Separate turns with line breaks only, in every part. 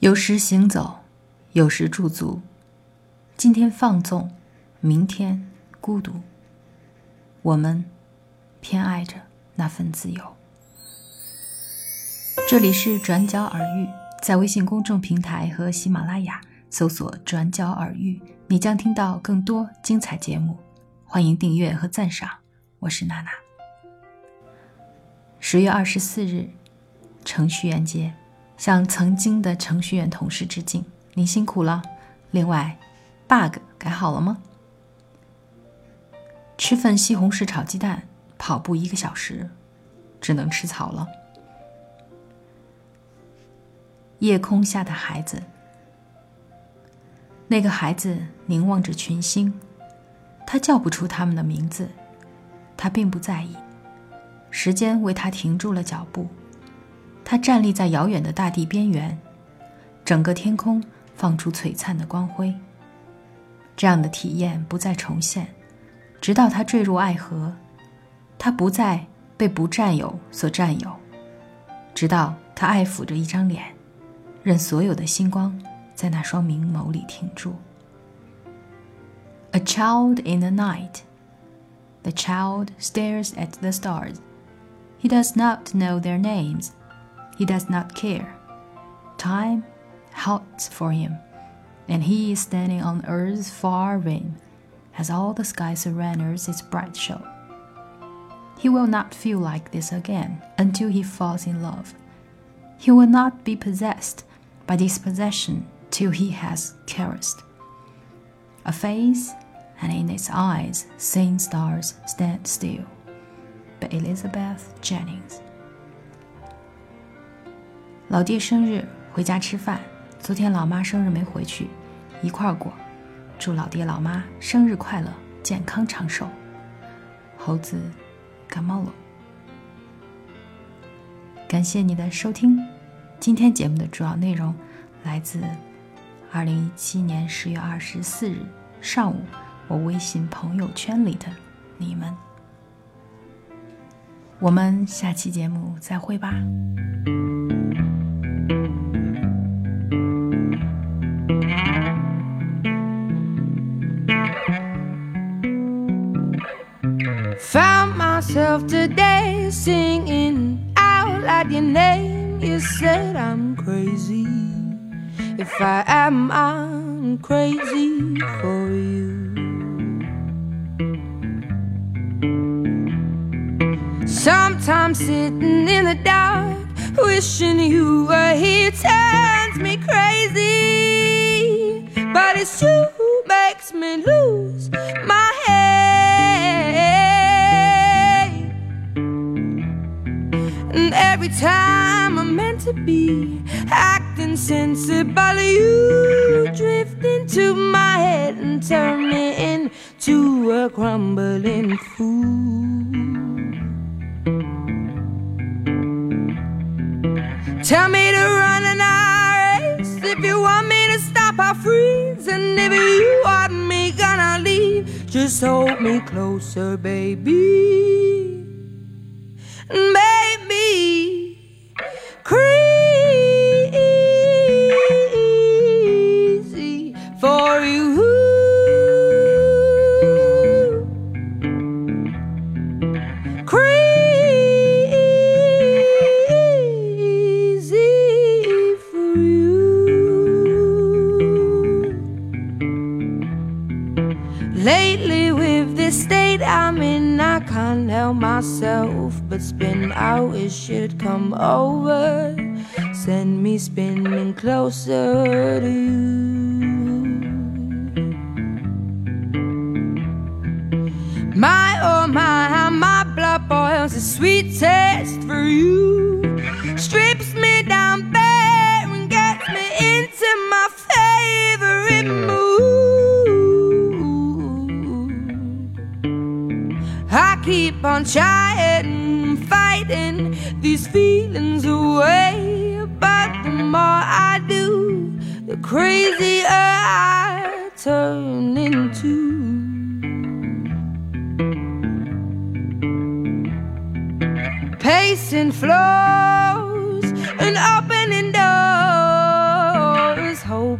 有时行走，有时驻足。今天放纵，明天孤独。我们偏爱着那份自由。这里是转角耳语，在微信公众平台和喜马拉雅搜索“转角耳语”，你将听到更多精彩节目。欢迎订阅和赞赏。我是娜娜。十月二十四日，程序员节。向曾经的程序员同事致敬，您辛苦了。另外，bug 改好了吗？吃份西红柿炒鸡蛋，跑步一个小时，只能吃草了。夜空下的孩子，那个孩子凝望着群星，他叫不出他们的名字，他并不在意，时间为他停住了脚步。他站立在遥远的大地边缘，整个天空放出璀璨的光辉。这样的体验不再重现，直到他坠入爱河，他不再被不占有所占有，直到他爱抚着一张脸，任所有的星光在那双明眸里停住。A child in the night. The child stares at the stars. He does not know their names. He does not care. Time halts for him, and he is standing on earth's far rim as all the sky surrenders its bright show. He will not feel like this again until he falls in love. He will not be possessed by this possession till he has caressed. A face, and in its eyes, seeing stars stand still. By Elizabeth Jennings. 老爹生日回家吃饭，昨天老妈生日没回去，一块儿过。祝老爹老妈生日快乐，健康长寿。猴子感冒了。感谢你的收听，今天节目的主要内容来自二零一七年十月二十四日上午我微信朋友圈里的你们。我们下期节目再会吧。
Found myself today singing out like your name. You said I'm crazy. If I am, I'm crazy for you. Sometimes sitting in the dark, wishing you were here turns me crazy. But it's you who makes me lose my head. And every time I'm meant to be acting sensible, you drift into my head and turn me into a crumbling fool. To stop, I'll freeze. And if you want me, gonna leave, just hold me closer, baby. Baby Lately, with this state I'm in, I can't help myself but spin out. It should come over, send me spinning closer to you. My oh my, how my blood boils a sweet taste for you. I keep on trying, fighting these feelings away. But the more I do, the crazier I turn into. Pacing floors and opening doors.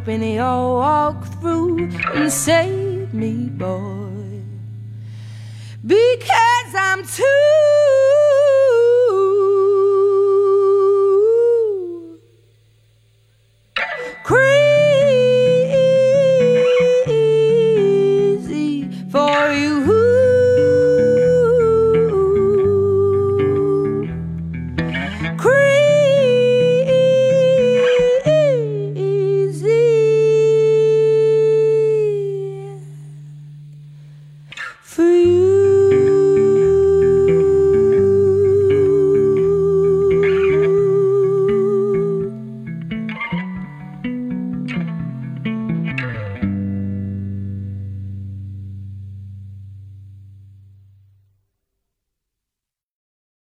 in your walk through and save me, boy. Because I'm too